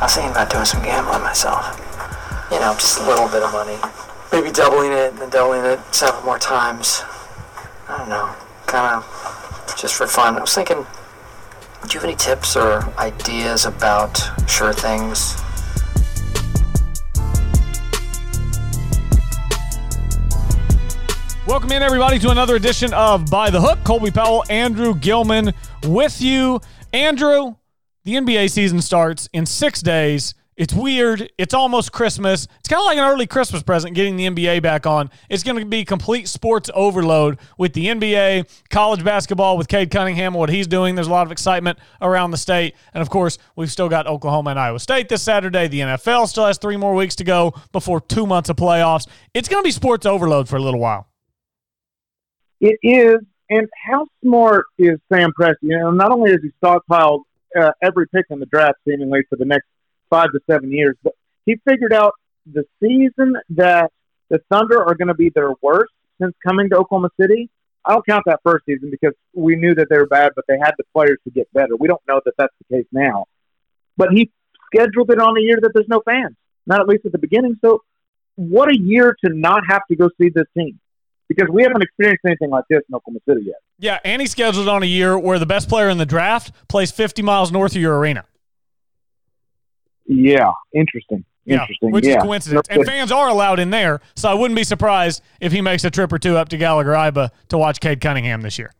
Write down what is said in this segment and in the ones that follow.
I was thinking about doing some gambling myself. You know, just a little bit of money. Maybe doubling it and then doubling it several more times. I don't know. Kind of just for fun. I was thinking, do you have any tips or ideas about sure things? Welcome in, everybody, to another edition of Buy the Hook. Colby Powell, Andrew Gilman with you. Andrew, the NBA season starts in six days. It's weird. It's almost Christmas. It's kind of like an early Christmas present getting the NBA back on. It's going to be complete sports overload with the NBA, college basketball with Cade Cunningham, what he's doing. There's a lot of excitement around the state. And of course, we've still got Oklahoma and Iowa State this Saturday. The NFL still has three more weeks to go before two months of playoffs. It's going to be sports overload for a little while. It is. And how smart is Sam Presti? You know, not only has he stockpiled uh, every pick in the draft seemingly for the next five to seven years, but he figured out the season that the Thunder are going to be their worst since coming to Oklahoma City. I don't count that first season because we knew that they were bad, but they had the players to get better. We don't know that that's the case now. But he scheduled it on a year that there's no fans, not at least at the beginning. So, what a year to not have to go see this team because we haven't experienced anything like this in Oklahoma City yet. Yeah, and he scheduled on a year where the best player in the draft plays 50 miles north of your arena. Yeah, interesting. Yeah, interesting. which yeah. is coincidence. And fans are allowed in there, so I wouldn't be surprised if he makes a trip or two up to Gallagher Iba to watch Cade Cunningham this year.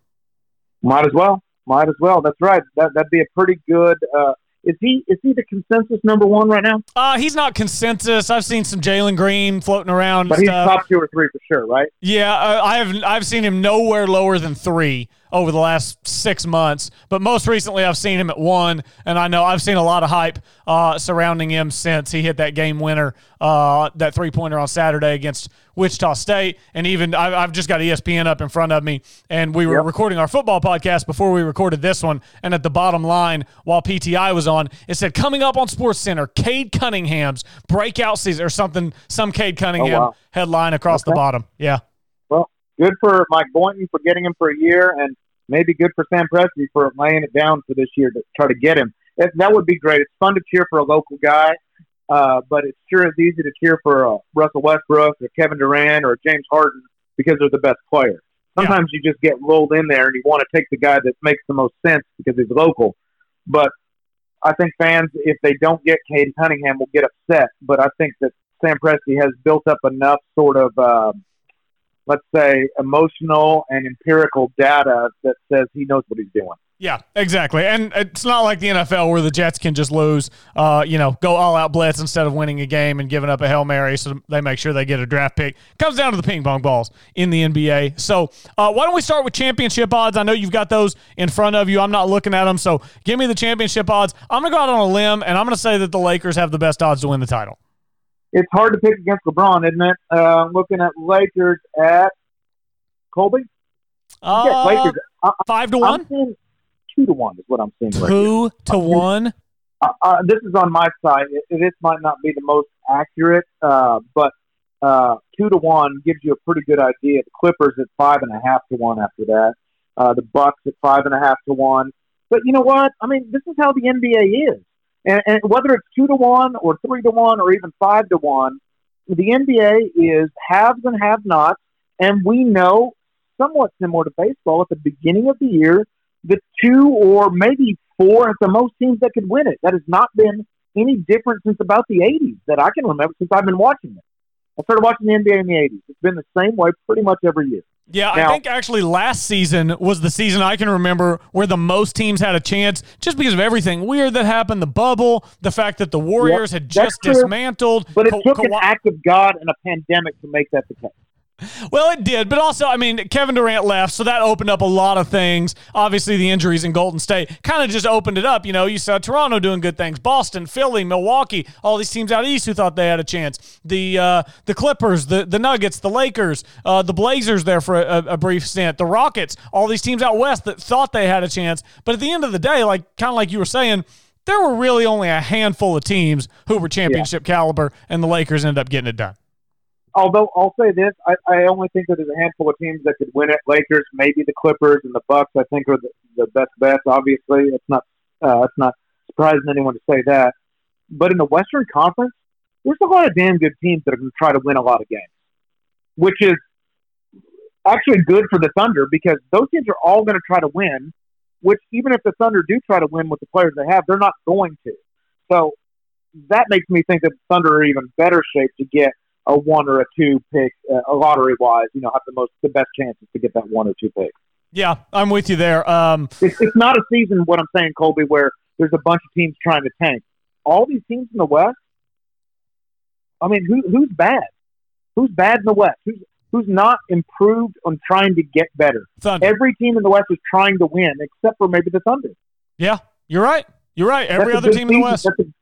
Might as well. Might as well. That's right. That that'd be a pretty good uh, is he is he the consensus number one right now? Uh, he's not consensus. I've seen some Jalen Green floating around, but he's top two or three for sure, right? Yeah, uh, I have I've seen him nowhere lower than three over the last six months. But most recently, I've seen him at one, and I know I've seen a lot of hype uh, surrounding him since he hit that game winner, uh, that three pointer on Saturday against Wichita State. And even I've just got ESPN up in front of me, and we were yep. recording our football podcast before we recorded this one. And at the bottom line, while PTI was on, it said coming up on Sports Center, Cade Cunningham's breakout season or something, some Cade Cunningham oh, wow. headline across okay. the bottom. Yeah Well, good for Mike Boynton for getting him for a year, and maybe good for Sam Presti for laying it down for this year to try to get him. It, that would be great. It's fun to cheer for a local guy, uh, but it sure is easy to cheer for uh, Russell Westbrook or Kevin Durant or James Harden because they're the best players. Sometimes yeah. you just get rolled in there and you want to take the guy that makes the most sense because he's local. But I think fans, if they don't get Cade Cunningham, will get upset. But I think that Sam Presti has built up enough sort of uh, let's say, emotional and empirical data that says he knows what he's doing. Yeah, exactly. And it's not like the NFL where the Jets can just lose, uh, you know, go all out blitz instead of winning a game and giving up a Hail Mary so they make sure they get a draft pick. Comes down to the ping pong balls in the NBA. So uh, why don't we start with championship odds? I know you've got those in front of you. I'm not looking at them. So give me the championship odds. I'm going to go out on a limb and I'm going to say that the Lakers have the best odds to win the title it's hard to pick against LeBron, isn't it? Uh, looking at Lakers at Colby. Uh, yeah, Lakers I, five to one. two to one is what I'm seeing. Two right to one. Uh, uh, this is on my side. This might not be the most accurate, uh, but uh, two to one gives you a pretty good idea. The Clippers at five and a half to one after that. Uh, the Bucks at five and a half to one. But you know what? I mean, this is how the NBA is. And, and whether it's two to one or three to one or even five to one, the NBA is haves and have nots. And we know, somewhat similar to baseball, at the beginning of the year, the two or maybe four at the most teams that could win it. That has not been any different since about the 80s that I can remember since I've been watching it. I started watching the NBA in the 80s. It's been the same way pretty much every year. Yeah, now, I think actually last season was the season I can remember where the most teams had a chance just because of everything weird that happened, the bubble, the fact that the Warriors yep, had just dismantled. But it Ka- took Ka- an act of God and a pandemic to make that the case. Well, it did, but also, I mean, Kevin Durant left, so that opened up a lot of things. Obviously, the injuries in Golden State kind of just opened it up. You know, you saw Toronto doing good things, Boston, Philly, Milwaukee, all these teams out east who thought they had a chance. The uh, the Clippers, the the Nuggets, the Lakers, uh, the Blazers there for a, a, brief stint, the Rockets, all these teams out west that thought they had a chance. But at the end of the day, like kind of like you were saying. There were really only a handful of teams who were championship yeah. caliber, and the Lakers ended up getting it done although I'll say this, I, I only think that there's a handful of teams that could win it. Lakers, maybe the Clippers and the Bucks. I think are the, the best bets. Obviously, it's not uh, it's not surprising anyone to say that. But in the Western Conference, there's a lot of damn good teams that are going to try to win a lot of games, which is actually good for the Thunder because those teams are all going to try to win. Which even if the Thunder do try to win with the players they have, they're not going to. So that makes me think that the Thunder are even better shape to get a one or a two pick, uh, a lottery wise. You know, have the most the best chances to get that one or two pick. Yeah, I'm with you there. Um, it's, it's not a season. What I'm saying, Colby, where there's a bunch of teams trying to tank. All these teams in the West. I mean, who, who's bad? Who's bad in the West? Who's who's not improved on trying to get better? Thunder. Every team in the West is trying to win, except for maybe the Thunder. Yeah, you're right. You're right. Every other team season. in the West. That's a,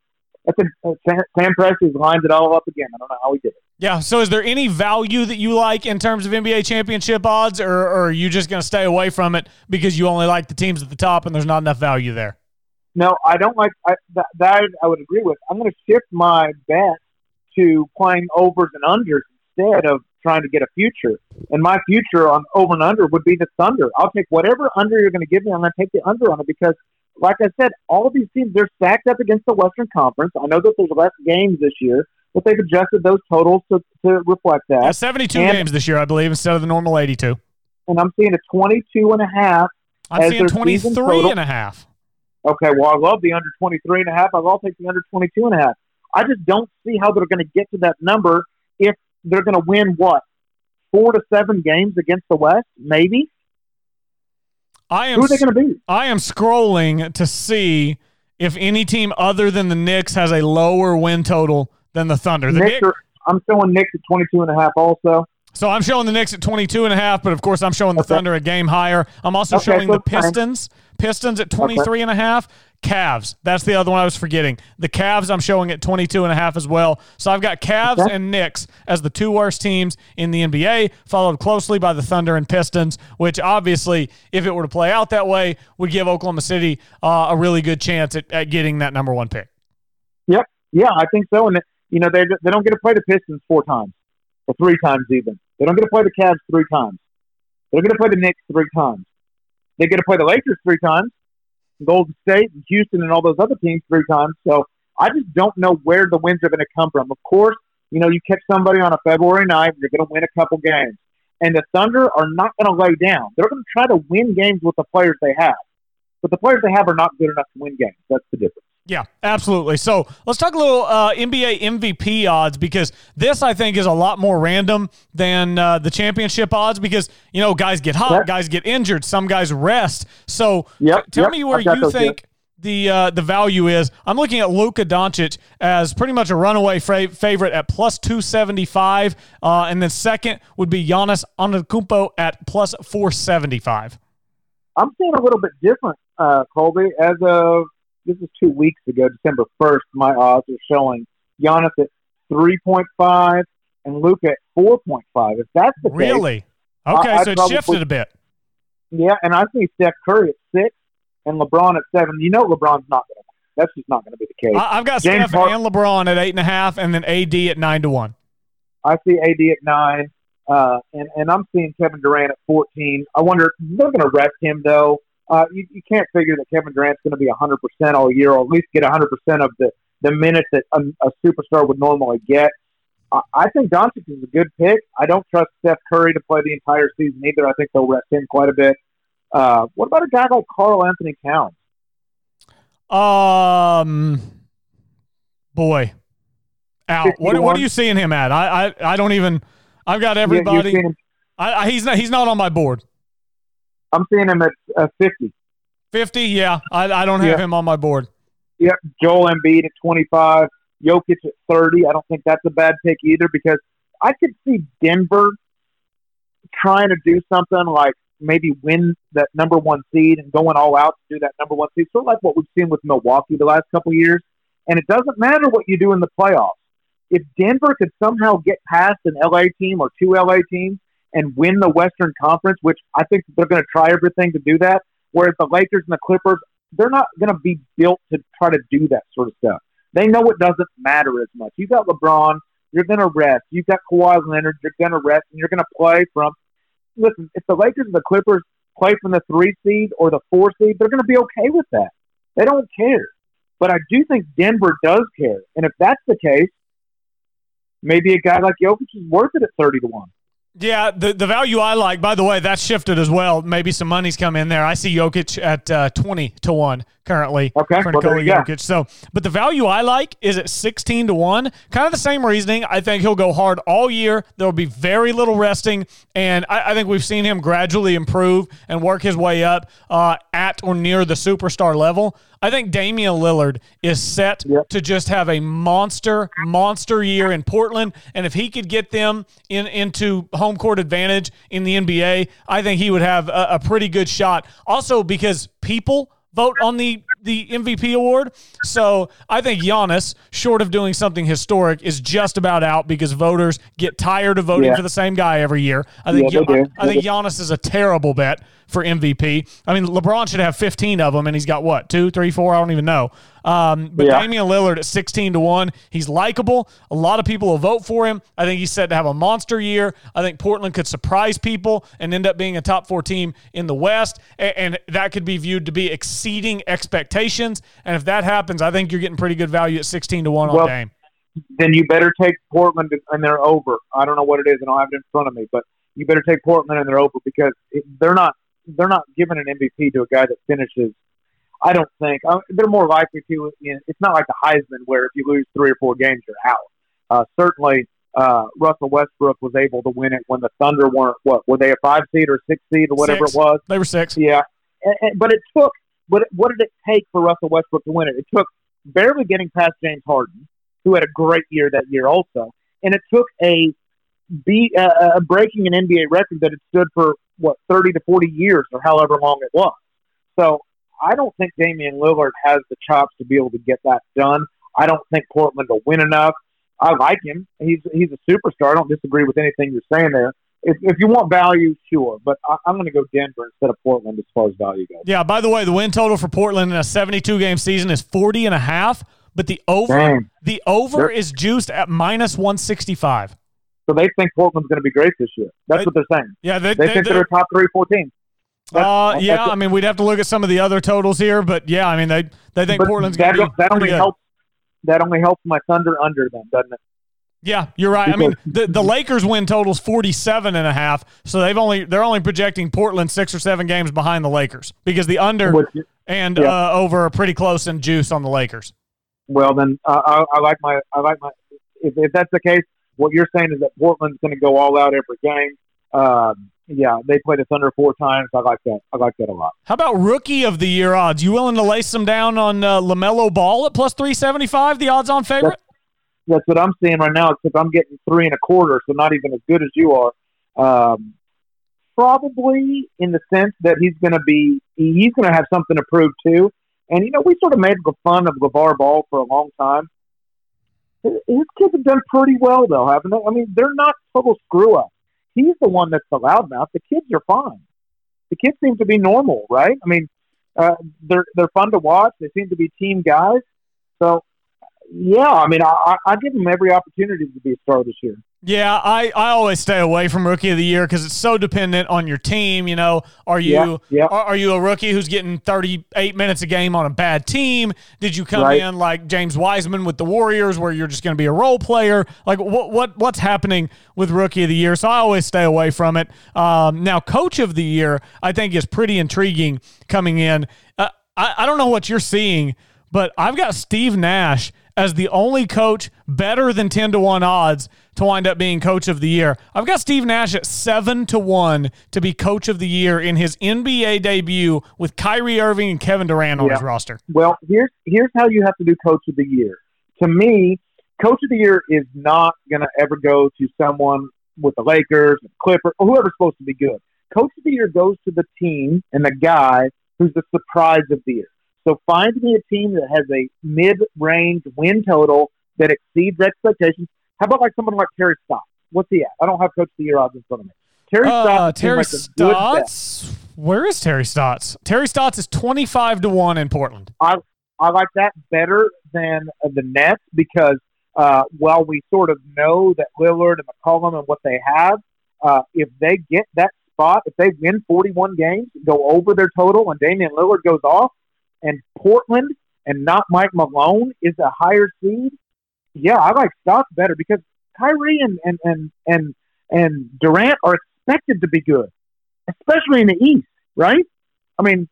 that's a, uh, Sam Presti's lined it all up again. I don't know how he did it. Yeah. So, is there any value that you like in terms of NBA championship odds, or, or are you just going to stay away from it because you only like the teams at the top and there's not enough value there? No, I don't like I, that, that. I would agree with. I'm going to shift my bet to playing overs and unders instead of trying to get a future. And my future on over and under would be the Thunder. I'll take whatever under you're going to give me. I'm going to take the under on it because, like I said, all of these teams they're stacked up against the Western Conference. I know that there's less games this year, but they've adjusted those totals to, to reflect that. Yeah, 72 and, games this year, I believe, instead of the normal 82. And I'm seeing a 22 and a half. I'm seeing 23 and a half. Okay, well, I love the under 23 and a half. I'll take the under 22 and a half. I just don't see how they're going to get to that number if they're going to win what four to seven games against the West, maybe. I am. Who are they going to be? I am scrolling to see if any team other than the Knicks has a lower win total than the Thunder. The Knicks, Knicks are, I'm showing Knicks at 22 and a half also. So I'm showing the Knicks at 22 and a half, but of course I'm showing the okay. Thunder a game higher. I'm also okay, showing so the Pistons. Fine. Pistons at 23 okay. and a half. Cavs. That's the other one I was forgetting. The Cavs I'm showing at 22 and a half as well. So I've got Cavs okay. and Knicks as the two worst teams in the NBA, followed closely by the Thunder and Pistons, which obviously, if it were to play out that way, would give Oklahoma City uh, a really good chance at, at getting that number one pick. Yep. Yeah, I think so. And, you know, they, they don't get to play the Pistons four times or three times even. They don't get to play the Cavs three times. They're going to play the Knicks three times. They get to play the Lakers three times, Golden State, and Houston, and all those other teams three times. So I just don't know where the wins are going to come from. Of course, you know, you catch somebody on a February night, you're going to win a couple games. And the Thunder are not going to lay down. They're going to try to win games with the players they have. But the players they have are not good enough to win games. That's the difference. Yeah, absolutely. So let's talk a little uh, NBA MVP odds because this, I think, is a lot more random than uh, the championship odds because, you know, guys get hot, yep. guys get injured, some guys rest. So yep, t- tell yep. me where you think. The uh, the value is I'm looking at Luka Doncic as pretty much a runaway fra- favorite at plus 275, uh, and then second would be Giannis Antetokounmpo at plus 475. I'm seeing a little bit different, uh, Colby. As of this is two weeks ago, December 1st, my odds are showing Giannis at 3.5 and Luka at 4.5. If that's the really? case. Really? Okay, I, so it shifted a bit. Yeah, and I see Steph Curry at 6 and LeBron at 7. You know LeBron's not going to. That's just not going to be the case. I, have got James Steph and LeBron at 8.5 and then AD at 9 to 1. I see AD at 9. Uh, and, and I'm seeing Kevin Durant at 14. I wonder, they're going to rest him, though uh, you, you can't figure that Kevin Durant's going to be 100% all year, or at least get 100% of the, the minutes that a, a superstar would normally get. I, I think Doncic is a good pick. I don't trust Steph Curry to play the entire season either. I think they'll rest him quite a bit. Uh, what about a guy called Karl-Anthony Towns? Um, boy, out. What, what are you seeing him at? I, I, I don't even. I've got everybody. I, I, he's not. He's not on my board. I'm seeing him at uh, 50. 50, yeah. I, I don't have yeah. him on my board. Yep. Joel Embiid at 25. Jokic at 30. I don't think that's a bad pick either because I could see Denver trying to do something like maybe win that number one seed and going all out to do that number one seed, sort of like what we've seen with Milwaukee the last couple of years. And it doesn't matter what you do in the playoffs. If Denver could somehow get past an LA team or two LA teams and win the Western Conference, which I think they're going to try everything to do that. Whereas the Lakers and the Clippers, they're not going to be built to try to do that sort of stuff. They know it doesn't matter as much. You've got LeBron, you're going to rest. You've got Kawhi Leonard, you're going to rest, and you're going to play from. Listen, if the Lakers and the Clippers play from the three seed or the four seed, they're going to be okay with that. They don't care. But I do think Denver does care, and if that's the case, maybe a guy like Jokic is worth it at thirty to one. Yeah, the, the value I like, by the way, that's shifted as well. Maybe some money's come in there. I see Jokic at uh, 20 to 1 currently okay, for Nikola well, Jokic. So, but the value I like is at 16 to 1. Kind of the same reasoning. I think he'll go hard all year. There will be very little resting. And I, I think we've seen him gradually improve and work his way up uh, at or near the superstar level. I think Damian Lillard is set yep. to just have a monster, monster year in Portland. And if he could get them in into home court advantage in the NBA, I think he would have a, a pretty good shot. Also, because people vote on the the MVP award. So I think Giannis, short of doing something historic, is just about out because voters get tired of voting yeah. for the same guy every year. I think yeah, I, I think Giannis is a terrible bet for MVP. I mean, LeBron should have 15 of them, and he's got what two, three, four? I don't even know. Um, but yeah. Damian Lillard at 16 to one, he's likable. A lot of people will vote for him. I think he's set to have a monster year. I think Portland could surprise people and end up being a top four team in the West, and, and that could be viewed to be exceeding expectations. And if that happens, I think you're getting pretty good value at 16 to one well, on Dame. Then you better take Portland and they're over. I don't know what it is, and I don't have it in front of me, but you better take Portland and they're over because they're not they're not giving an MVP to a guy that finishes. I don't think uh, they're more likely to. It's not like the Heisman where if you lose three or four games, you're out. Uh, certainly, uh, Russell Westbrook was able to win it when the Thunder weren't. What were they a five seed or six seed or whatever six. it was? They were six. Yeah, and, and, but it took. But what did it take for Russell Westbrook to win it? It took barely getting past James Harden, who had a great year that year also, and it took a be uh, uh breaking an NBA record that had stood for what thirty to forty years or however long it was. So I don't think Damian Lillard has the chops to be able to get that done. I don't think Portland will win enough. I like him. He's he's a superstar. I don't disagree with anything you're saying there. If, if you want value, sure, but I, am going to go Denver instead of Portland as far as value goes. Yeah. By the way, the win total for Portland in a 72 game season is 40 and a half, but the over Dang. the over They're, is juiced at minus 165. So they think Portland's going to be great this year. That's they, what they're saying. Yeah, they, they, they think they're, they're a top three, four team. Uh, yeah, I mean, we'd have to look at some of the other totals here, but yeah, I mean, they they think Portland's going to be that only good. helps. That only helps my Thunder under them, doesn't it? Yeah, you're right. Because, I mean, the, the Lakers win totals 47 and a half, so they've only they're only projecting Portland 6 or 7 games behind the Lakers because the under and yeah. uh, over are pretty close in juice on the Lakers. Well, then uh, I, I like my I like my if, if that's the case, what you're saying is that Portland's going to go all out every game. Um, yeah, they play the Thunder four times. I like that. I like that a lot. How about rookie of the year odds? You willing to lay some down on uh, LaMelo Ball at plus three seventy five? The odds on favorite. That's, that's, what I'm seeing right now. Except I'm getting three and a quarter, so not even as good as you are. Um, probably in the sense that he's going to be he's going to have something to prove too. And you know, we sort of made fun of LaVar Ball for a long time his kids have done pretty well, though, haven't they? I mean, they're not total screw ups. He's the one that's the loudmouth. The kids are fine. The kids seem to be normal, right? I mean, uh, they're they're fun to watch. They seem to be team guys. So, yeah, I mean, I, I give them every opportunity to be a star this year. Yeah, I, I always stay away from rookie of the year because it's so dependent on your team. You know, are you yeah, yeah. Are, are, you a rookie who's getting 38 minutes a game on a bad team? Did you come right. in like James Wiseman with the Warriors where you're just going to be a role player? Like what what what's happening with rookie of the year? So I always stay away from it. Um, now, coach of the year I think is pretty intriguing coming in. Uh, I I don't know what you're seeing, but I've got Steve Nash as the only coach better than 10 to 1 odds to wind up being coach of the year. I've got Steve Nash at 7 to 1 to be coach of the year in his NBA debut with Kyrie Irving and Kevin Durant on yeah. his roster. Well, here's here's how you have to do coach of the year. To me, coach of the year is not going to ever go to someone with the Lakers, Clippers, or whoever's supposed to be good. Coach of the year goes to the team and the guy who's the surprise of the year. So find me a team that has a mid-range win total that exceeds expectations. How about like someone like Terry Stotts? What's he at? I don't have Coach of the Year odds in front of me. Terry uh, Stotts. Terry like Stotts. Where is Terry Stotts? Terry Stotts is twenty-five to one in Portland. I I like that better than the Nets because uh, while we sort of know that Lillard and McCollum and what they have, uh, if they get that spot, if they win 41 games, go over their total, and Damian Lillard goes off, and Portland and not Mike Malone is a higher seed, yeah, I like Stotts better because Kyrie and and and and, and Durant are expected to be good, especially in the East, right? I mean,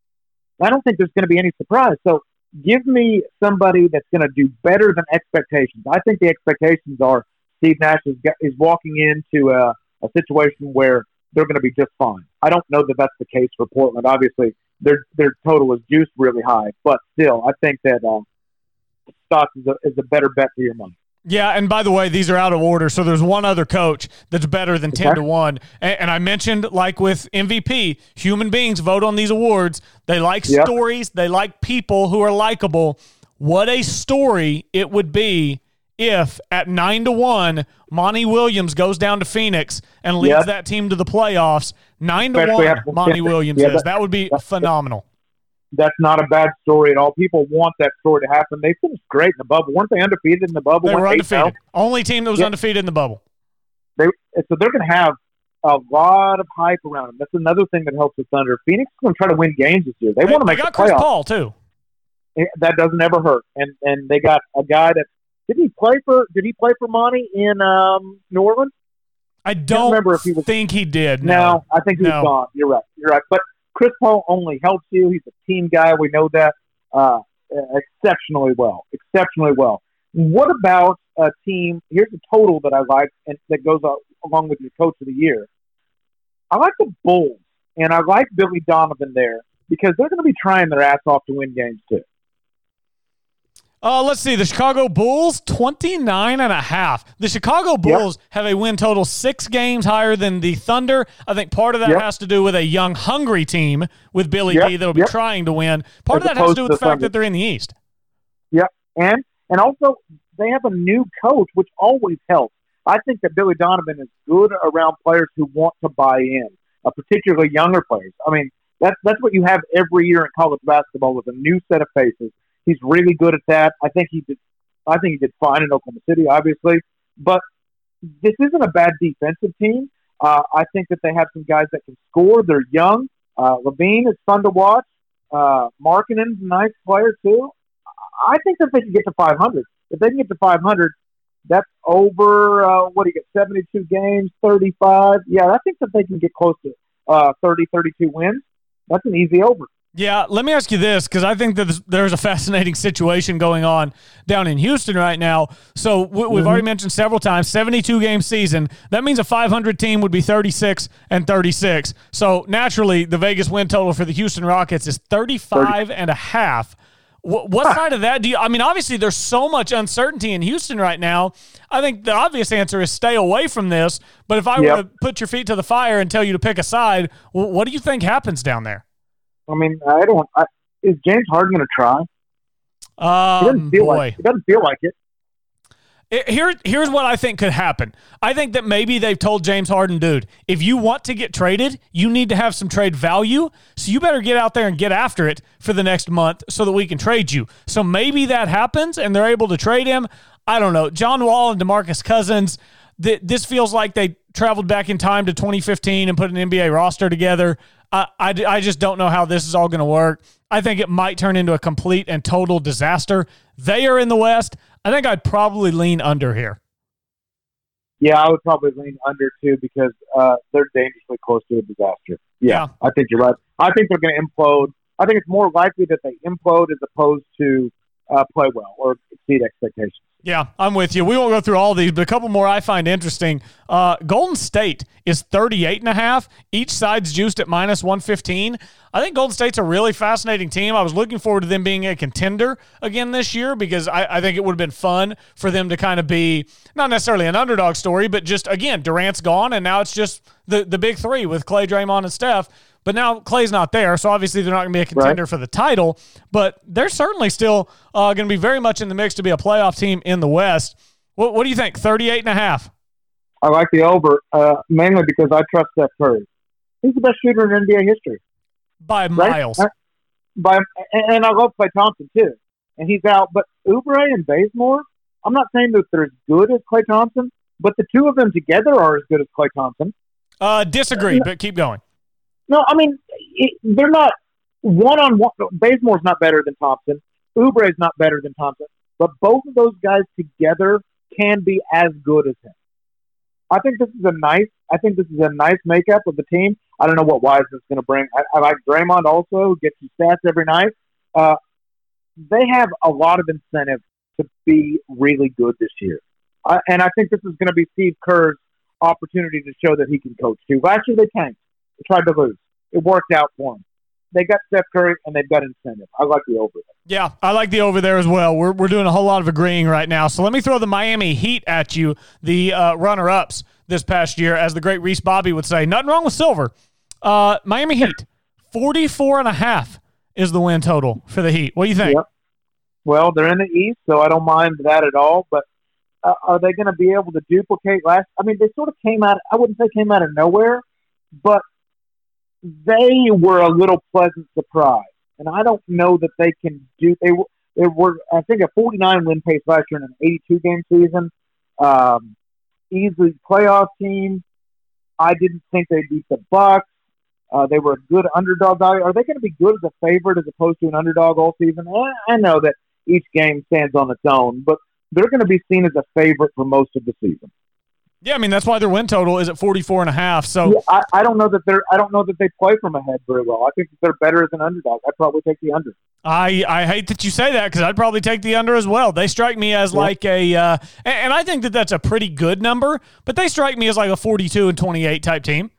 I don't think there's going to be any surprise. So give me somebody that's going to do better than expectations. I think the expectations are Steve Nash is, is walking into a, a situation where they're going to be just fine. I don't know that that's the case for Portland. Obviously, their their total is juiced really high, but still, I think that uh, Stotts is a, is a better bet for your money. Yeah, and by the way, these are out of order. So there's one other coach that's better than 10 okay. to 1. And, and, I mentioned, like with MVP, human beings vote on these awards. They like yep. stories, they like people who are likable. What a story it would be if at 9 to 1, Monty Williams goes down to Phoenix and leads yep. that team to the playoffs. 9 to Especially 1, Monty Williams yeah, is. That would be phenomenal that's not a bad story at all. People want that story to happen. They finished great in the bubble. weren't they undefeated in the bubble? They were undefeated. Only team that was yeah. undefeated in the bubble. They so they're going to have a lot of hype around them. That's another thing that helps the Thunder. Phoenix is going to try to win games this year. They, they want to make got the playoffs. Chris Paul too. Eh, that doesn't ever hurt. And and they got a guy that did he play for? Did he play for Monty in um, New Orleans? I don't remember if he was, think he did. No, no I think he's no. gone. You're right. You're right. But Chris Paul only helps you. He's a team guy. We know that uh, exceptionally well. Exceptionally well. What about a team? Here's a total that I like, and that goes along with your coach of the year. I like the Bulls, and I like Billy Donovan there because they're going to be trying their ass off to win games too. Uh, let's see. The Chicago Bulls, 29 and a half. The Chicago Bulls yep. have a win total six games higher than the Thunder. I think part of that yep. has to do with a young, hungry team with Billy yep. D that will be trying to win. Part As of that has to do with the, the fact that they're in the East. Yep. And, and also, they have a new coach, which always helps. I think that Billy Donovan is good around players who want to buy in, uh, particularly younger players. I mean, that's, that's what you have every year in college basketball with a new set of faces He's really good at that. I think he did. I think he did fine in Oklahoma City, obviously, but this isn't a bad defensive team. Uh, I think that they have some guys that can score. They're young. Uh, LaVine is fun to watch. Uh, Markkanen's a nice player too. I think that they can get to 500. If they can get to 500, that's over. Uh, what do you get? 72 games, 35. Yeah, I think that they can get close to uh, 30, 32 wins. That's an easy over. Yeah, let me ask you this because I think that there's a fascinating situation going on down in Houston right now. So we've mm-hmm. already mentioned several times 72 game season. That means a 500 team would be 36 and 36. So naturally, the Vegas win total for the Houston Rockets is 35 30. and a half. What, side of that do you? I mean, obviously, there's so much uncertainty in Houston right now. I think the obvious answer is stay away from this. But if I yep. were to put your feet to the fire and tell you to pick a side, what do you think happens down there? I mean, I don't. I, is James Harden going to try? Um, it doesn't feel boy. like it doesn't feel like it. it. Here, here's what I think could happen. I think that maybe they've told James Harden, dude, if you want to get traded, you need to have some trade value. So you better get out there and get after it for the next month so that we can trade you. So maybe that happens and they're able to trade him. I don't know. John Wall and DeMarcus Cousins. Th- this feels like they traveled back in time to 2015 and put an NBA roster together. I, I, I just don't know how this is all going to work. I think it might turn into a complete and total disaster. They are in the West. I think I'd probably lean under here. Yeah, I would probably lean under too because uh, they're dangerously close to a disaster. Yeah, yeah. I think you're right. I think they're going to implode. I think it's more likely that they implode as opposed to uh, play well or exceed expectations. Yeah, I'm with you. We won't go through all these, but a couple more I find interesting. Uh, Golden State is 38 and a half. Each side's juiced at minus 115. I think Golden State's a really fascinating team. I was looking forward to them being a contender again this year because I, I think it would have been fun for them to kind of be not necessarily an underdog story, but just again, Durant's gone and now it's just the the big three with Klay, Draymond, and Steph. But now Klay's not there, so obviously they're not going to be a contender right. for the title. But they're certainly still uh, going to be very much in the mix to be a playoff team in the West. What, what do you think? 38 and a half. I like the over, uh, mainly because I trust Steph Curry. He's the best shooter in NBA history. By miles. Right? By, and I love Klay Thompson, too. And he's out. But Oubre and Bazemore, I'm not saying that they're as good as Klay Thompson, but the two of them together are as good as Klay Thompson. Uh, disagree, but keep going. No, I mean it, they're not one on one. Bazemore's not better than Thompson, Oubre is not better than Thompson, but both of those guys together can be as good as him. I think this is a nice. I think this is a nice makeup of the team. I don't know what Wiseman's going to bring. I, I like Draymond also gets his stats every night. Uh, they have a lot of incentive to be really good this year, uh, and I think this is going to be Steve Kerr's opportunity to show that he can coach too. Last year they tanked. Tried to lose. It worked out for them they got Steph Curry and they've got incentive. I like the over. Yeah, I like the over there as well. We're, we're doing a whole lot of agreeing right now. So let me throw the Miami Heat at you, the uh, runner ups this past year, as the great Reese Bobby would say. Nothing wrong with silver. Uh, Miami Heat, 44 and a half is the win total for the Heat. What do you think? Yep. Well, they're in the East, so I don't mind that at all. But uh, are they going to be able to duplicate last? I mean, they sort of came out. I wouldn't say came out of nowhere, but they were a little pleasant surprise. And I don't know that they can do. They were, they were I think, a 49 win pace last year in an 82 game season. Um, easily playoff team. I didn't think they'd beat the Bucks. Uh, they were a good underdog value. Are they going to be good as a favorite as opposed to an underdog all season? I know that each game stands on its own, but they're going to be seen as a favorite for most of the season. Yeah, I mean that's why their win total is at 44 and a half. So yeah, I, I, don't know that they're I don't know that they play from ahead very well. I think they're better as an underdog. I'd probably take the under. I, I hate that you say that because I'd probably take the under as well. They strike me as yeah. like a, uh, and, I think that that's a pretty good number, but they strike me as like a 42 and 28 type team.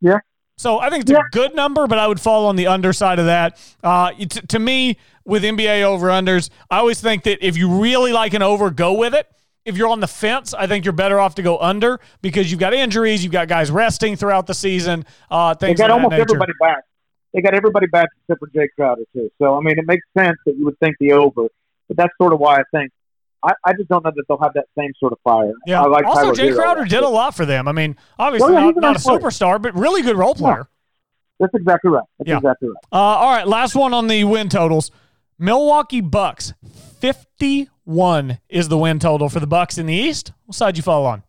Yeah. So I think it's yeah. a good number, but I would fall on the underside of that. Uh, t- to me, with NBA over unders, I always think that if you really like an over, go with it if you're on the fence, I think you're better off to go under because you've got injuries, you've got guys resting throughout the season. Uh, they got almost everybody back. They got everybody back except for Jae Crowder too. So I mean, it makes sense that you would think the over, but that's sort of why I think. I, I just don't know that they'll have that same sort of fire. Yeah. Like also, Jae Crowder did a lot for them. I mean, obviously well, yeah, not, not a superstar, but really good role player. That's exactly right. That's yeah. exactly right. Uh, all right, last one on the win totals. Milwaukee Bucks 51 is the win total for the Bucks in the East. What side you fall on?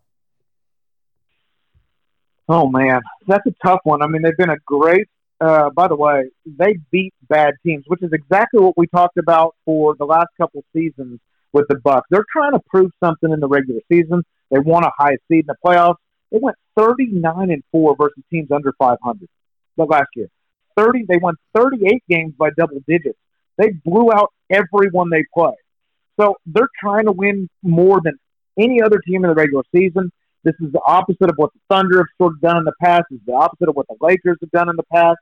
Oh man, that's a tough one. I mean, they've been a great. Uh, by the way, they beat bad teams, which is exactly what we talked about for the last couple seasons with the Bucks. They're trying to prove something in the regular season. They won a high seed in the playoffs. They went 39 and four versus teams under 500. But last year, 30 they won 38 games by double digits. They blew out everyone they play. So they're trying to win more than any other team in the regular season. This is the opposite of what the Thunder have sort of done in the past. This is the opposite of what the Lakers have done in the past.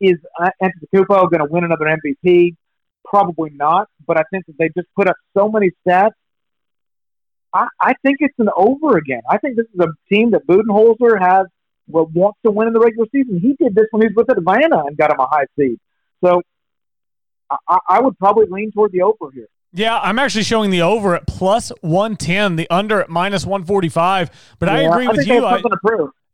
Is uh, Antetokounmpo going to win another MVP? Probably not. But I think that they just put up so many stats. I, I think it's an over again. I think this is a team that Budenholzer has well, wants to win in the regular season. He did this when he was with Atlanta and got him a high seed. So I, I would probably lean toward the over here. Yeah, I'm actually showing the over at plus 110, the under at minus 145. But yeah, I agree I with you. I,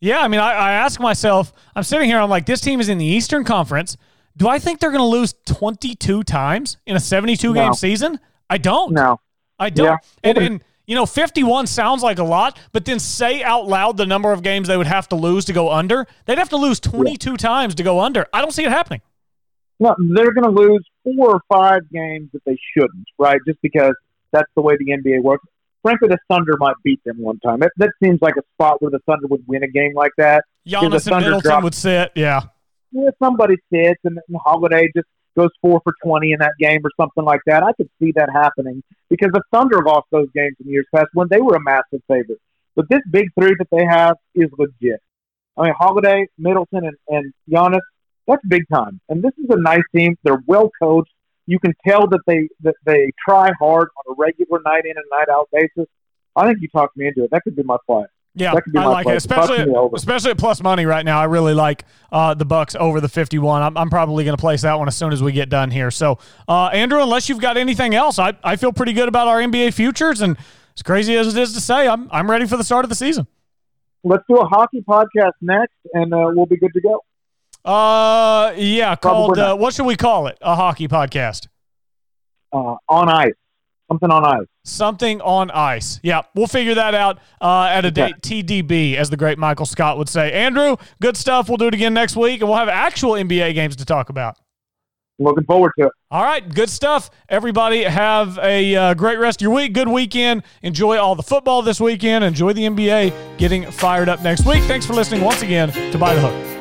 yeah, I mean, I, I ask myself, I'm sitting here, I'm like, this team is in the Eastern Conference. Do I think they're going to lose 22 times in a 72 game no. season? I don't. No. I don't. Yeah. And, and, you know, 51 sounds like a lot, but then say out loud the number of games they would have to lose to go under. They'd have to lose 22 yeah. times to go under. I don't see it happening. No, they're going to lose four or five games that they shouldn't, right? Just because that's the way the NBA works. Frankly, the Thunder might beat them one time. It, that seems like a spot where the Thunder would win a game like that. Giannis and Middleton drop, would sit, yeah. Yeah, somebody sits, and, and Holiday just goes four for 20 in that game or something like that. I could see that happening because the Thunder lost those games in years past when they were a massive favorite. But this big three that they have is legit. I mean, Holiday, Middleton, and, and Giannis, that's big time. And this is a nice team. They're well coached. You can tell that they that they try hard on a regular night in and night out basis. I think you talked me into it. That could be my play. Yeah, I like play. it, especially especially at plus money right now. I really like uh, the Bucks over the fifty one. I'm, I'm probably going to place that one as soon as we get done here. So, uh, Andrew, unless you've got anything else, I, I feel pretty good about our NBA futures. And as crazy as it is to say, I'm I'm ready for the start of the season. Let's do a hockey podcast next, and uh, we'll be good to go. Uh, yeah, called uh, what should we call it? A hockey podcast. Uh, on ice. Something on ice. Something on ice. Yeah, we'll figure that out uh, at a date TDB, as the great Michael Scott would say. Andrew, good stuff. We'll do it again next week, and we'll have actual NBA games to talk about. looking forward to it. All right, good stuff. Everybody have a uh, great rest of your week. Good weekend. Enjoy all the football this weekend. Enjoy the NBA getting fired up next week. Thanks for listening once again to Buy the Hook.